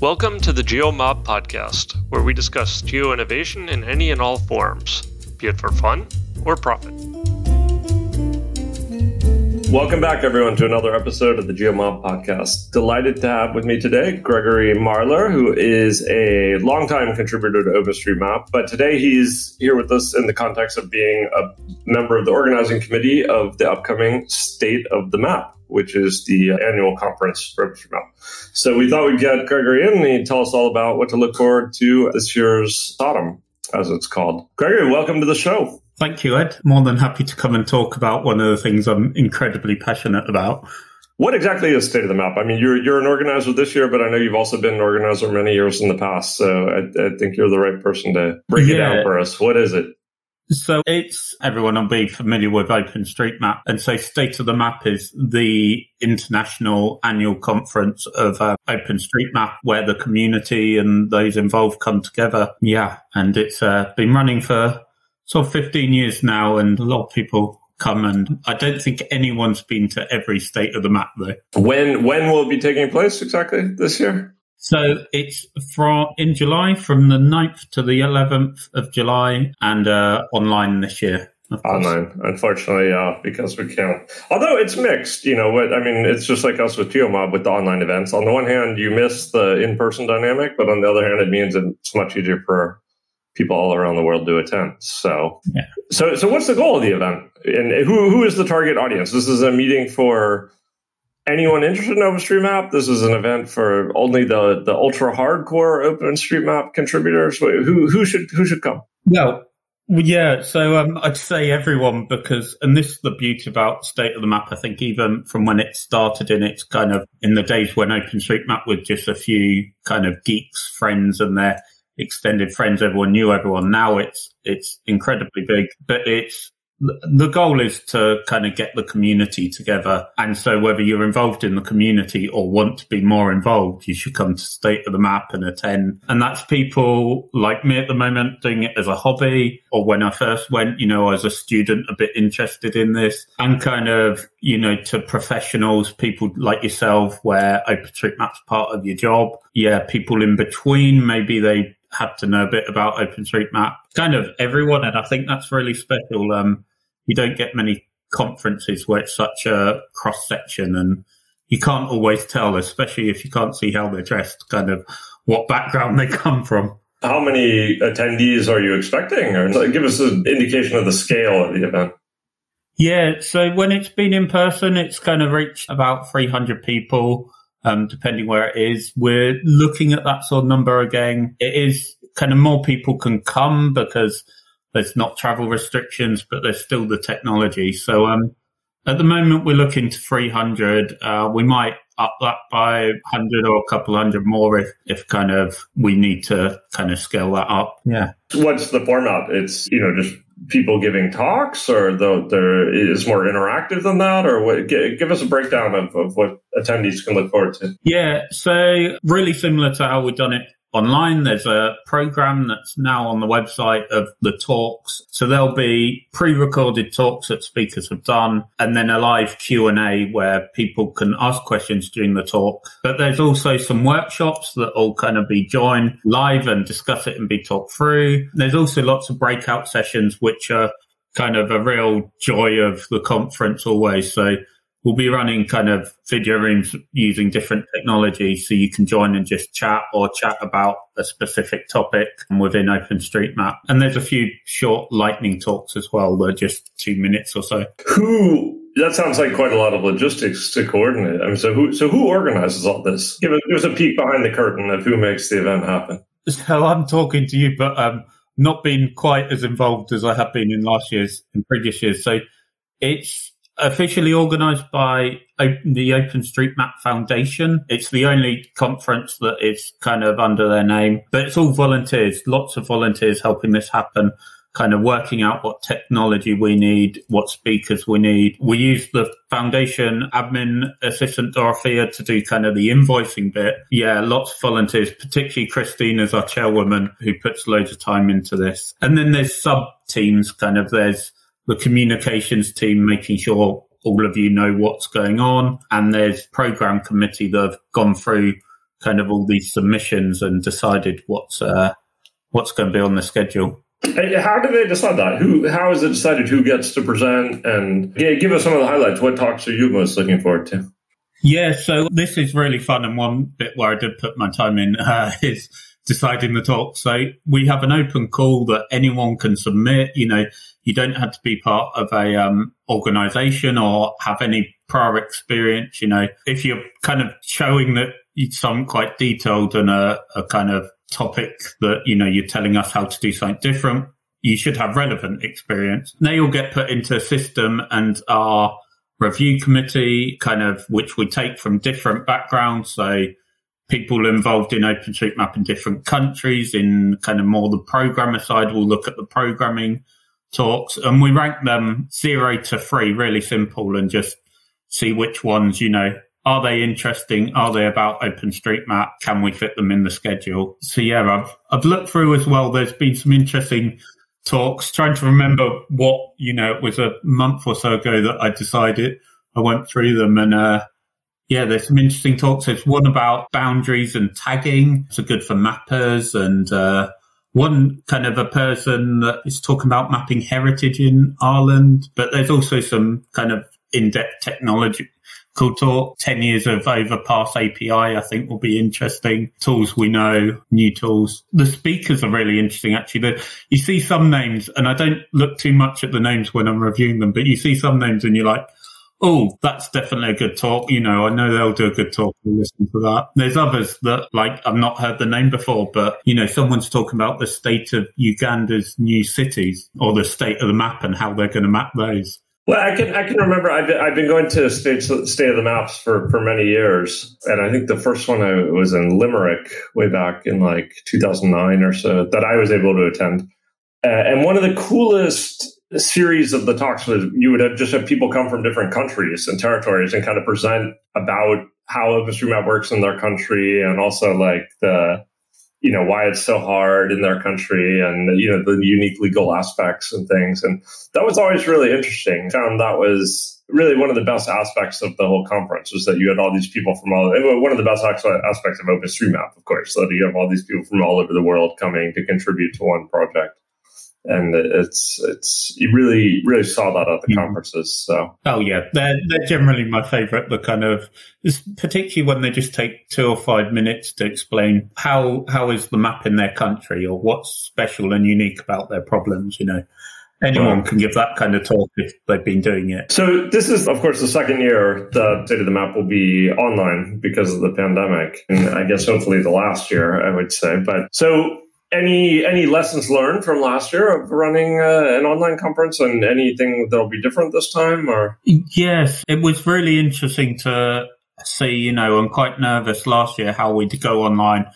Welcome to the GeoMob podcast, where we discuss geo innovation in any and all forms, be it for fun or profit. Welcome back, everyone, to another episode of the GeoMob podcast. Delighted to have with me today Gregory Marler, who is a longtime contributor to OpenStreetMap, but today he's here with us in the context of being a member of the organizing committee of the upcoming State of the Map which is the uh, annual conference for OpenStreetMap. So we thought we'd get Gregory in and he'd tell us all about what to look forward to this year's SotM, as it's called. Gregory, welcome to the show. Thank you, Ed. More than happy to come and talk about one of the things I'm incredibly passionate about. What exactly is State of the Map? I mean, you're you're an organizer this year, but I know you've also been an organizer many years in the past. So I, I think you're the right person to break yeah. it down for us. What is it? So it's everyone will be familiar with OpenStreetMap. And so State of the Map is the international annual conference of uh, OpenStreetMap where the community and those involved come together. Yeah. And it's uh, been running for sort of 15 years now and a lot of people come and I don't think anyone's been to every state of the map though. When when will it be taking place exactly this year? So it's from in July, from the 9th to the 11th of July, and uh, online this year. Online, unfortunately, uh, because we can't. Although it's mixed, you know. What I mean, it's just like us with GeoMob with the online events. On the one hand, you miss the in-person dynamic, but on the other hand, it means it's much easier for people all around the world to attend. So, yeah. so, so, what's the goal of the event, and who who is the target audience? This is a meeting for anyone interested in OpenStreetMap, this is an event for only the the ultra hardcore OpenStreetMap contributors. Who who should who should come? Well, yeah, so um, I'd say everyone because, and this is the beauty about State of the Map. I think even from when it started in its kind of in the days when OpenStreetMap was just a few kind of geeks, friends, and their extended friends, everyone knew everyone. Now it's it's incredibly big, but it's the goal is to kind of get the community together. And so whether you're involved in the community or want to be more involved, you should come to State of the Map and attend. And that's people like me at the moment doing it as a hobby. Or when I first went, you know, as a student, a bit interested in this and kind of, you know, to professionals, people like yourself, where OpenStreetMap's part of your job. Yeah, people in between, maybe they had to know a bit about OpenStreetMap. Kind of everyone, and I think that's really special. Um, you don't get many conferences where it's such a cross section, and you can't always tell, especially if you can't see how they're dressed, kind of what background they come from. How many attendees are you expecting? Or give us an indication of the scale of the event. Yeah, so when it's been in person, it's kind of reached about 300 people um, depending where it is. We're looking at that sort of number again. It is kind of more people can come because there's not travel restrictions, but there's still the technology. So, um, at the moment, we're looking to 300. Uh, we might up that by 100 or a couple hundred more if, if kind of we need to kind of scale that up. Yeah. What's the format? It's, you know, just people giving talks or the, there is more interactive than that or what, give us a breakdown of, of what attendees can look forward to. Yeah so really similar to how we've done it online. There's a program that's now on the website of the talks. So there'll be pre-recorded talks that speakers have done and then a live Q&A where people can ask questions during the talk. But there's also some workshops that all kind of be joined live and discuss it and be talked through. There's also lots of breakout sessions, which are kind of a real joy of the conference always. So we'll be running kind of video rooms using different technologies so you can join and just chat or chat about a specific topic within OpenStreetMap. And there's a few short lightning talks as well. They're just two minutes or so. Who that sounds like quite a lot of logistics to coordinate. I mean, so who so who organizes all this? Give us, give us a peek behind the curtain of who makes the event happen. So I'm talking to you, but um, not been quite as involved as I have been in last year's and previous years. So it's officially organised by the OpenStreetMap Foundation. It's the only conference that is kind of under their name, but it's all volunteers, lots of volunteers helping this happen. Kind of working out what technology we need, what speakers we need. We use the foundation admin assistant Dorothea to do kind of the invoicing bit. Yeah, lots of volunteers, particularly Christine as our chairwoman who puts loads of time into this. And then there's sub teams kind of there's the communications team making sure all of you know what's going on. And there's program committee that have gone through kind of all these submissions and decided what's uh, what's going to be on the schedule. How do they decide that? Who? How is it decided who gets to present? And yeah, give us some of the highlights. What talks are you most looking forward to? Yeah, so this is really fun, and one bit where I did put my time in uh, is deciding the talk. So we have an open call that anyone can submit. You know, you don't have to be part of a um, organization or have any prior experience. You know, if you're kind of showing that some quite detailed and a, a kind of topic that, you know, you're telling us how to do something different, you should have relevant experience. They all get put into a system and our review committee kind of, which we take from different backgrounds. So people involved in OpenStreetMap in different countries in kind of more the programmer side will look at the programming talks and we rank them zero to three, really simple and just see which ones, you know, are they interesting? Are they about OpenStreetMap? Can we fit them in the schedule? So yeah, I've, I've looked through as well. There's been some interesting talks, trying to remember what, you know, it was a month or so ago that I decided I went through them and, uh, yeah, there's some interesting talks. There's one about boundaries and tagging. It's good for mappers and, uh, one kind of a person that is talking about mapping heritage in Ireland, but there's also some kind of in-depth technology Cool talk. 10 years of overpass API, I think will be interesting. Tools we know, new tools. The speakers are really interesting, actually. The, you see some names, and I don't look too much at the names when I'm reviewing them, but you see some names and you're like, oh, that's definitely a good talk. You know, I know they'll do a good talk. We'll listen to that. There's others that, like, I've not heard the name before, but, you know, someone's talking about the state of Uganda's new cities or the state of the map and how they're going to map those. Well, I can I can remember I've been, I've been going to state state of the maps for for many years, and I think the first one I was in Limerick way back in like 2009 or so that I was able to attend. Uh, and one of the coolest series of the talks was you would have just have people come from different countries and territories and kind of present about how OpenStreetMap works in their country and also like the you know why it's so hard in their country and you know the unique legal aspects and things. And that was always really interesting. Found that was really one of the best aspects of the whole conference was that you had all these people from all one of the best aspects of openstreetmap of course that you have all these people from all over the world coming to contribute to one project and it's it's you really really saw that at the mm-hmm. conferences. So oh yeah, they're they're generally my favourite. The kind of particularly when they just take two or five minutes to explain how how is the map in their country or what's special and unique about their problems. You know. Anyone can give that kind of talk if they've been doing it. So this is, of course, the second year the State of the Map will be online because of the pandemic, and I guess hopefully the last year, I would say. But so any any lessons learned from last year of running uh, an online conference and anything that'll be different this time or? Yes it was really interesting to see you know i'm quite nervous last year how we'd go online.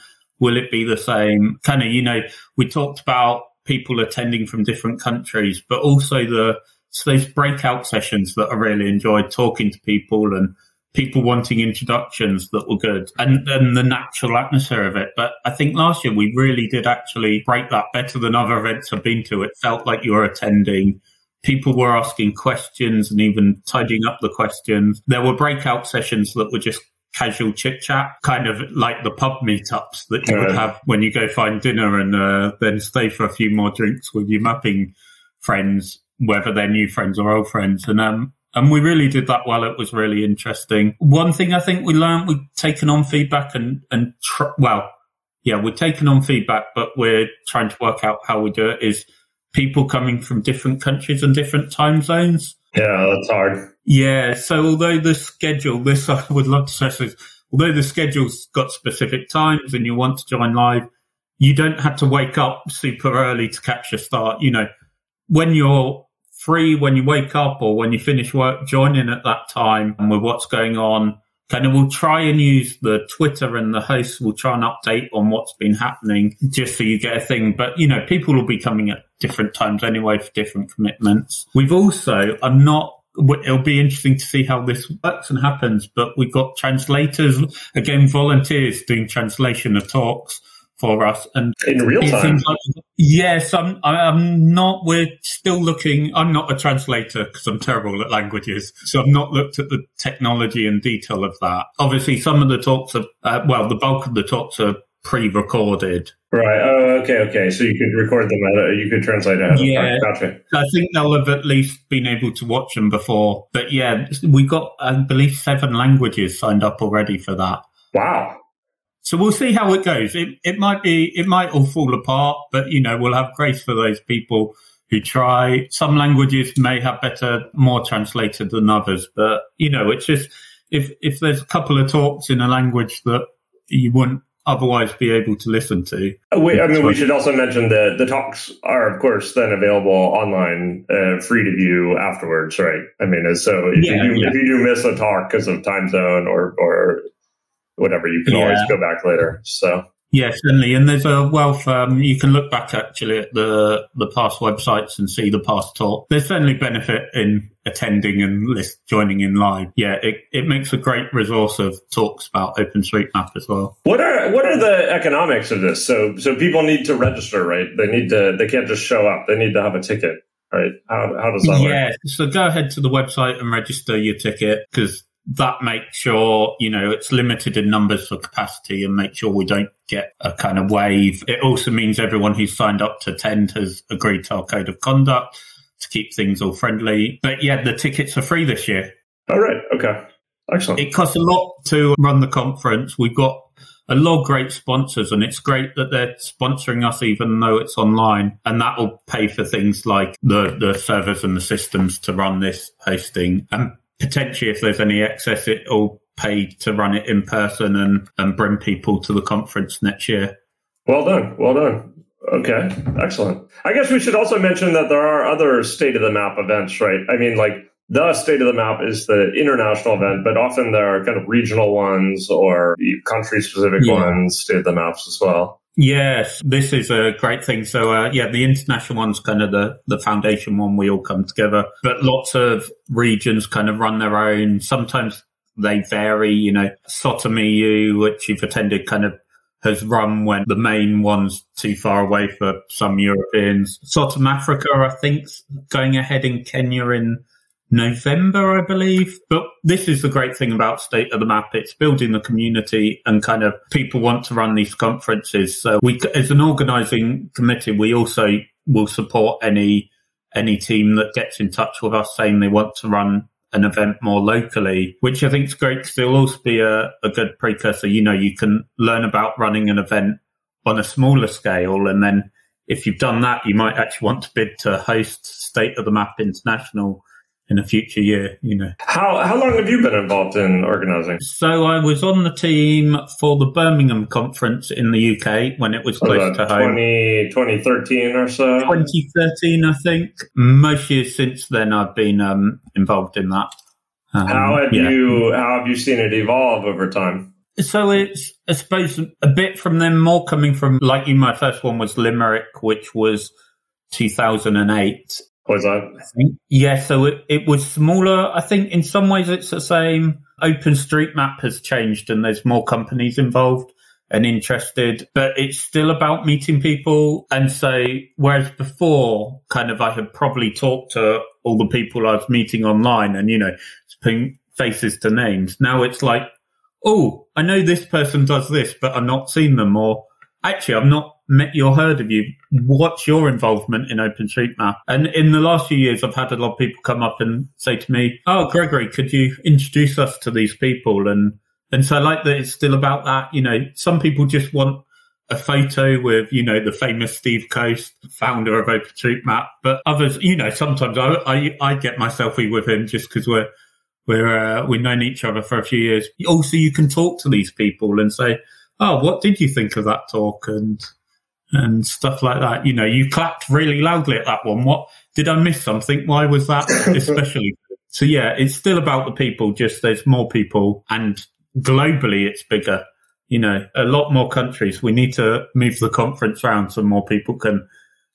Will it be the same? Kind of you know we talked about people attending from different countries but also the so those breakout sessions that i really enjoyed talking to people and people wanting introductions that were good and then the natural atmosphere of it. But I think last year we really did actually break that better than other events I've been to. It felt like you were attending. People were asking questions and even tidying up the questions. There were breakout sessions that were just casual chit chat, kind of like the pub meetups that you would have when you go find dinner and uh, then stay for a few more drinks with your mapping friends, whether they're new friends or old friends. And um, and we really did that well. It was really interesting. One thing I think we learned, we've taken on feedback and, and tr- well, yeah, we're taking on feedback, but we're trying to work out how we do it is people coming from different countries and different time zones. Yeah, that's hard. Yeah. So although the schedule, this I would love to stress is, although the schedule's got specific times and you want to join live, you don't have to wake up super early to catch a start. You know, when you're free when you wake up or when you finish work, join in at that time and with what's going on. Kind of we'll try and use the Twitter and the hosts will try and update on what's been happening just so you get a thing. But, you know, people will be coming at different times anyway for different commitments. We've also, I'm not it'll be interesting to see how this works and happens. But we've got translators, again, volunteers doing translation of talks for us. And in real time, like, yes, I'm. I'm not. We're still looking. I'm not a translator because I'm terrible at languages, so I've not looked at the technology and detail of that. Obviously, some of the talks are. Uh, well, the bulk of the talks are pre-recorded. Right. Oh, okay, okay. So you could record them. At a, you could translate it. Yeah. Gotcha. I think they'll have at least been able to watch them before. But yeah, we got, I believe, seven languages signed up already for that. Wow. So we'll see how it goes. It it might be it might all fall apart, but you know we'll have grace for those people who try. Some languages may have better, more translated than others, but you know it's just if if there's a couple of talks in a language that you wouldn't otherwise be able to listen to. Uh, we, I mean, we should also mention that the talks are, of course, then available online, uh, free to view afterwards, right? I mean, so if, yeah, you, do, yeah. if you do miss a talk because of time zone or or whatever, you can yeah. always go back later. So Yes, certainly. And there's a wealth. Um, you can look back actually at the the past websites and see the past talk. There's certainly benefit in attending and list joining in live. Yeah, it, it makes a great resource of talks about OpenStreetMap as well. What are what are the economics of this? So so people need to register, right? They need to. They can't just show up. They need to have a ticket. Right? How, how does that yeah, work? Yeah, so go ahead to the website and register your ticket because that makes sure, you know, it's limited in numbers for capacity and make sure we don't get a kind of wave. It also means everyone who's signed up to attend has agreed to our code of conduct to keep things all friendly. But yeah, the tickets are free this year. All right. Okay. Excellent. It costs a lot to run the conference. We've got a lot of great sponsors and it's great that they're sponsoring us even though it's online and that will pay for things like the, the servers and the systems to run this hosting and potentially if there's any excess, it all paid to run it in person and, and bring people to the conference next year. Well done. Well done. Okay. Excellent. I guess we should also mention that there are other state of the map events, right? I mean, like the state of the map is the international event, but often there are kind of regional ones or country specific yeah. ones, state of the maps as well. Yes, this is a great thing. So, uh, yeah, the international one's kind of the, the foundation one. We all come together, but lots of regions kind of run their own. Sometimes they vary, you know, SotM EU, which you've attended kind of has run when the main one's too far away for some Europeans. SotM Africa, I think, going ahead in Kenya in November, I believe. But this is the great thing about State of the Map. It's building the community and kind of people want to run these conferences. So we, as an organizing committee, we also will support any, any team that gets in touch with us saying they want to run an event more locally, which I think is great because it'll also be a, a good precursor. You know, you can learn about running an event on a smaller scale and then if you've done that, you might actually want to bid to host State of the Map International in a future year, you know. How how long have you been involved in organizing? So I was on the team for the Birmingham conference in the UK when it was close to home. 20, 2013 or so? 2013, I think. Most years since then I've been um, involved in that. Um, how have yeah. you how have you seen it evolve over time? So it's, I suppose, a bit from them, more coming from, like you, my first one was Limerick, which was 2008 was that? Yeah, so it, it was smaller. I think in some ways it's the same. OpenStreetMap has changed and there's more companies involved and interested, but it's still about meeting people. And so, whereas before, kind of, I had probably talked to all the people I was meeting online and, you know, putting faces to names. Now it's like, oh, I know this person does this, but I've not seen them or actually I'm not met you or heard of you. What's your involvement in OpenStreetMap? And in the last few years, I've had a lot of people come up and say to me, "Oh, Gregory, could you introduce us to these people?" And and so I like that it's still about that. You know, some people just want a photo with, you know, the famous Steve Coast, founder of OpenStreetMap, but others, you know, sometimes I I, I get my selfie with him just because we're we're uh, we've known each other for a few years. Also, you can talk to these people and say, "Oh, what did you think of that talk?" and and stuff like that. You know, you clapped really loudly at that one. What did I miss something? Why was that especially? so yeah, it's still about the people. Just there's more people, and globally, it's bigger. You know, a lot more countries. We need to move the conference around so more people can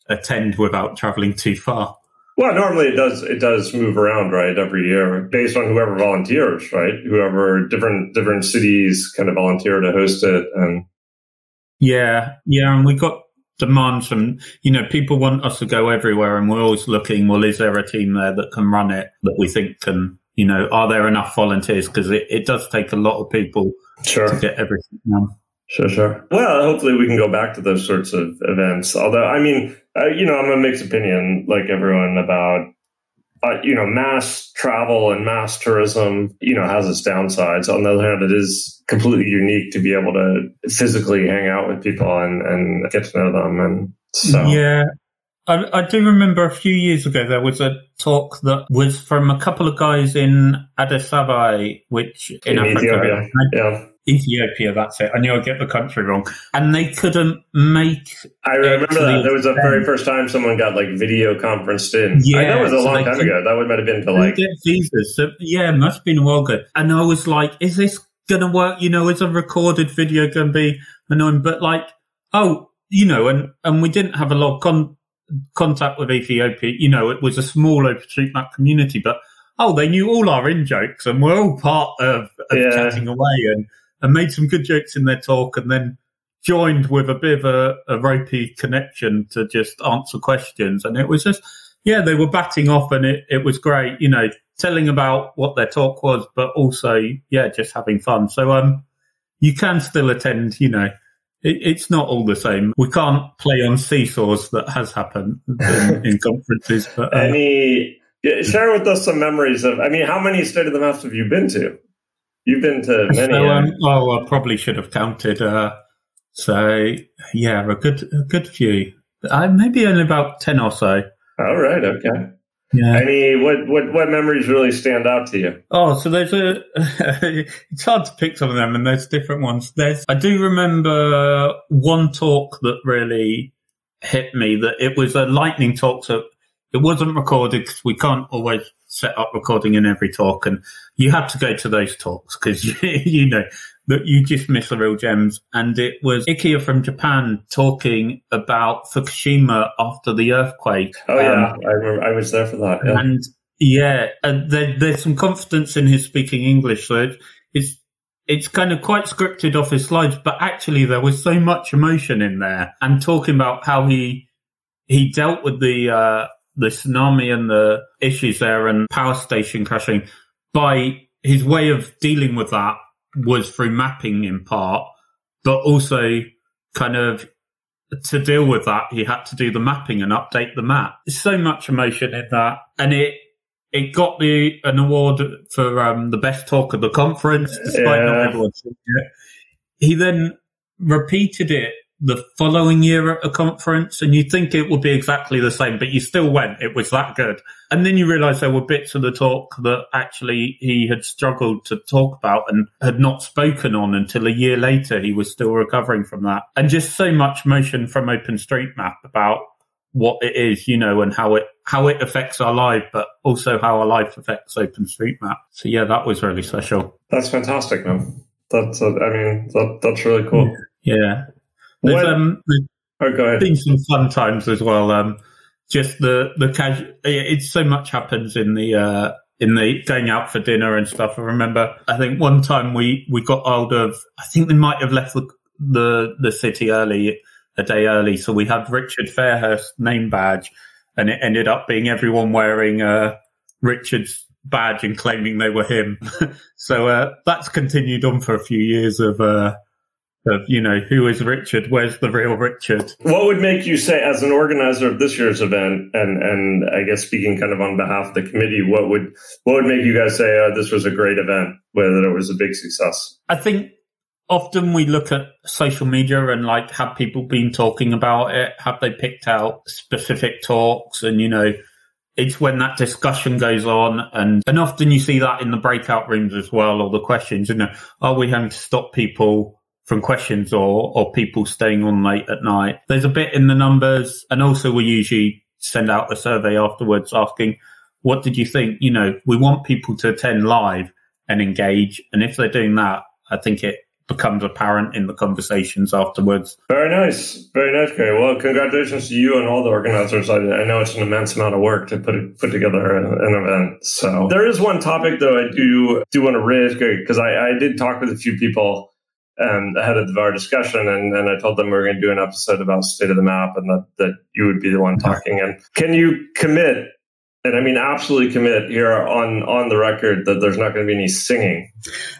attend without traveling too far. Well, normally it does it does move around, right, every year based on whoever volunteers, right? Whoever different different cities kind of volunteer to host it and Yeah, yeah, and we got demands from you know people want us to go everywhere, and we're always looking. Well, is there a team there that can run it that we think can? You know, are there enough volunteers? Because it, it does take a lot of people sure. to get everything done. Sure, sure. Well, hopefully we can go back to those sorts of events. Although, I mean, uh, you know, I'm a mixed opinion, like everyone, about uh, you know, mass travel and mass tourism, you know, has its downsides. On the other hand, it is completely unique to be able to physically hang out with people and, and get to know them. And so, yeah. I, I do remember a few years ago there was a talk that was from a couple of guys in Addis Ababa, which in, in Africa, Ethiopia. yeah Ethiopia, that's it. I knew I'd get the country wrong. And they couldn't make. I remember that. There was the very first time someone got like video conferenced in. Yeah. I, that was a so long time ago. That would might have been to like. Get visas. So, yeah, must have been a while ago. And I was like, is this going to work? You know, is a recorded video going to be annoying? But like, oh, you know, and, and we didn't have a lot of con- contact with Ethiopia. You know, it was a small OpenStreetMap community, but oh, they knew all our in jokes and we're all part of, of yeah. chatting away. And and made some good jokes in their talk and then joined with a bit of a, a ropey connection to just answer questions. And it was just, yeah, they were batting off and it, it was great, you know, telling about what their talk was, but also, yeah, just having fun. So, um, you can still attend, you know, it, it's not all the same. We can't play on seesaws that has happened in, in conferences, but uh, any, share with us some memories of, I mean, how many state of the maps have you been to? You've been to many. So, um, oh, I probably should have counted. Uh, so yeah, a good, a good few. Uh, maybe only about ten or so. All right. Okay. Yeah. Any what what what memories really stand out to you? Oh, so there's a. it's hard to pick some of them, and there's different ones. There's I do remember one talk that really hit me. That it was a lightning talk, so it wasn't recorded because we can't always set up recording in every talk, and you had to go to those talks because you know that you just miss the real gems. And it was Ikeya from Japan talking about Fukushima after the earthquake. Oh yeah, um, I remember. I was there for that. Yeah. And yeah, and there, there's some confidence in his speaking English, so it, it's it's kind of quite scripted off his slides, but actually there was so much emotion in there, and talking about how he he dealt with the uh, the tsunami and the issues there and power station crashing by his way of dealing with that was through mapping in part, but also kind of to deal with that, he had to do the mapping and update the map. There's so much emotion in that. And it, it got the an award for um, the best talk of the conference, despite yeah. not everyone seeing it. He then repeated it the following year at a conference and you think it would be exactly the same, but you still went. It was that good. And then you realize there were bits of the talk that actually he had struggled to talk about and had not spoken on until a year later. He was still recovering from that. And just so much motion from OpenStreetMap about what it is, you know, and how it how it affects our life, but also how our life affects OpenStreetMap. So yeah, that was really special. That's fantastic, man. That's uh, I mean that, that's really cool. Yeah, there's, um, oh, go ahead. been some fun times as well. Um, just the the casual. It's so much happens in the uh, in the going out for dinner and stuff. I remember. I think one time we we got hold of. I think they might have left the the, the city early a day early, so we had Richard Fairhurst name badge, and it ended up being everyone wearing uh, Richard's badge and claiming they were him. so uh, that's continued on for a few years of uh, of you know who is Richard? Where's the real Richard? What would make you say, as an organizer of this year's event, and and I guess speaking kind of on behalf of the committee, what would what would make you guys say oh, this was a great event, whether it was a big success? I think often we look at social media and like have people been talking about it? Have they picked out specific talks? And you know, it's when that discussion goes on and, and often you see that in the breakout rooms as well, or the questions, you know, are we having to stop people from questions or, or people staying on late at night. There's a bit in the numbers. And also we usually send out a survey afterwards asking, what did you think? You know, we want people to attend live and engage. And if they're doing that, I think it becomes apparent in the conversations afterwards. Very nice. Very nice, Gary. Well, congratulations to you and all the organizers. I, I know it's an immense amount of work to put it, put together an, an, event. So there is one topic though I do do want to raise, because I, I did talk with a few people um, ahead of our discussion, and, and I told them we are going to do an episode about state of the map, and that that you would be the one talking. And can you commit? And I mean, absolutely commit here on on the record that there's not going to be any singing.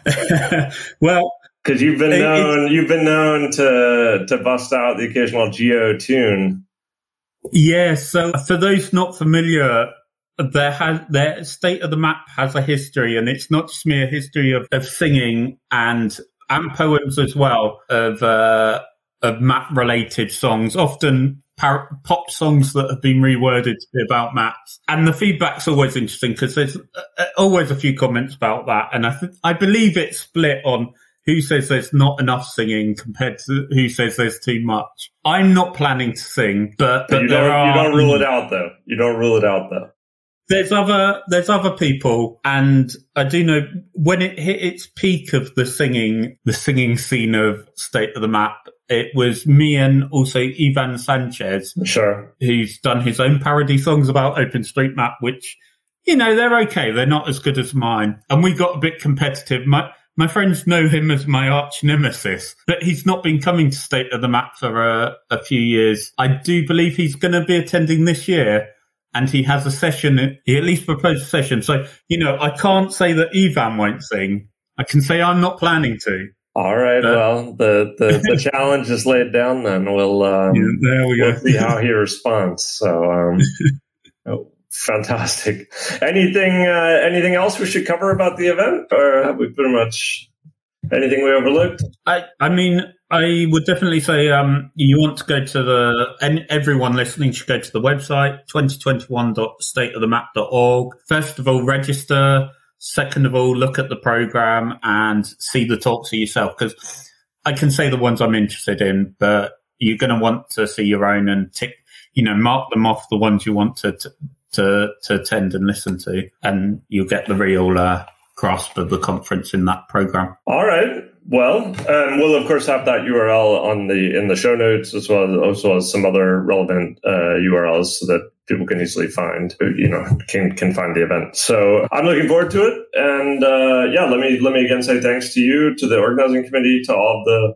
well, because you've been known you've been known to to bust out the occasional geo tune. Yeah. So for those not familiar, there has their state of the map has a history, and it's not just mere history of, of singing and and poems as well of uh, of map related songs, often par- pop songs that have been reworded to be about maps. And the feedback's always interesting because there's uh, always a few comments about that, and I th- I believe it's split on who says there's not enough singing compared to who says there's too much. I'm not planning to sing, but, but, but you, don't, are, you don't rule it out though. You don't rule it out though. There's other there's other people, and I do know when it hit its peak of the singing, the singing scene of State of the Map. It was me and also Ivan Sanchez, sure, who's done his own parody songs about OpenStreetMap, which you know they're okay. They're not as good as mine, and we got a bit competitive. My my friends know him as my arch nemesis, but he's not been coming to State of the Map for a, a few years. I do believe he's going to be attending this year and he has a session. He at least proposed a session. So, you know, I can't say that Ivan won't sing. I can say I'm not planning to. All right. But, well, the, the, the challenge is laid down then. We'll, um, yeah, there we go. We'll see how he responds. So, um, oh, fantastic. Anything, uh, anything else we should cover about the event or have we pretty much anything we overlooked? I, I mean, I would definitely say um, you want to go to the, and everyone listening should go to the website, 2021.stateofthemap.org. First of all, register. Second of all, look at the program and see the talks for yourself. Because I can say the ones I'm interested in, but you're going to want to see your own and tick, you know, mark them off the ones you want to, to, to, attend and listen to. And you'll get the real uh, grasp of the conference in that program. All right. Well, um, we'll of course have that URL on the in the show notes as well as, well as some other relevant uh, URLs so that people can easily find you know can can find the event. So I'm looking forward to it, and uh, yeah, let me let me again say thanks to you, to the organizing committee, to all the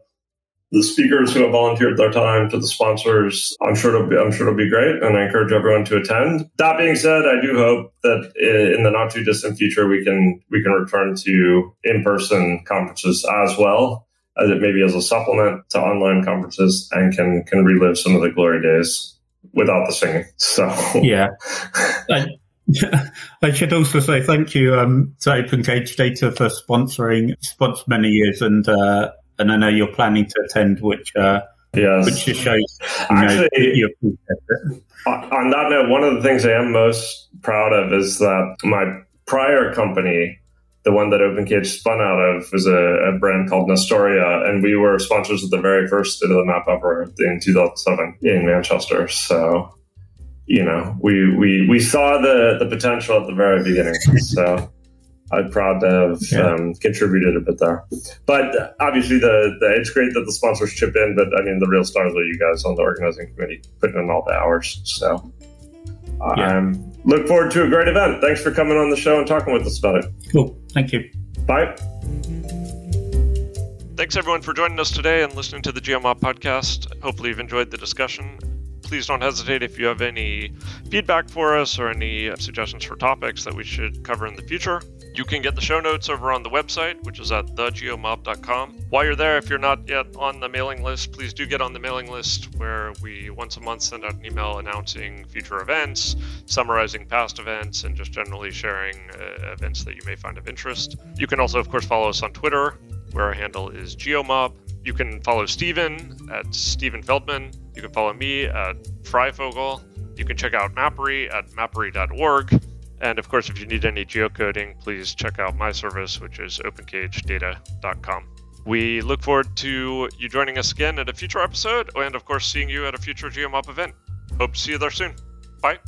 the speakers who have volunteered their time to the sponsors. I'm sure it'll be, I'm sure it'll be great, and I encourage everyone to attend. That being said, I do hope that in the not too distant future we can we can return to in person conferences as well as it maybe as a supplement to online conferences and can can relive some of the glory days without the singing. So yeah. I, I should also say thank you um, to Open Cage Data for sponsoring sponsor many years and uh, and I know you're planning to attend, which uh, yes. which just shows you Actually, On that note, one of the things I am most proud of is that my prior company, the one that OpenCage spun out of, was a, a brand called Nestoria, and we were sponsors of the very first State of the Map ever in 2007 in Manchester. So, you know, we we we saw the the potential at the very beginning. So. I'm proud to have yeah. um, contributed a bit there. But obviously, the, the it's great that the sponsors chip in. But I mean, the real stars are you guys on the organizing committee, putting in all the hours. So I yeah. um, look forward to a great event. Thanks for coming on the show and talking with us about it. Cool. Thank you. Bye. Thanks everyone for joining us today and listening to the GeoMob podcast. Hopefully, you've enjoyed the discussion please don't hesitate if you have any feedback for us or any suggestions for topics that we should cover in the future. You can get the show notes over on the website, which is at thegeomob.com. While you're there, if you're not yet on the mailing list, please do get on the mailing list where we once a month send out an email announcing future events, summarizing past events, and just generally sharing uh, events that you may find of interest. You can also, of course, follow us on Twitter, where our handle is geomob. You can follow Steven at Steven Feldman. You can follow me at Freyfogle. You can check out Mappery at mappery.org. And of course, if you need any geocoding, please check out my service, which is opencagedata.com. We look forward to you joining us again at a future episode, and of course, seeing you at a future GeoMob event. Hope to see you there soon. Bye.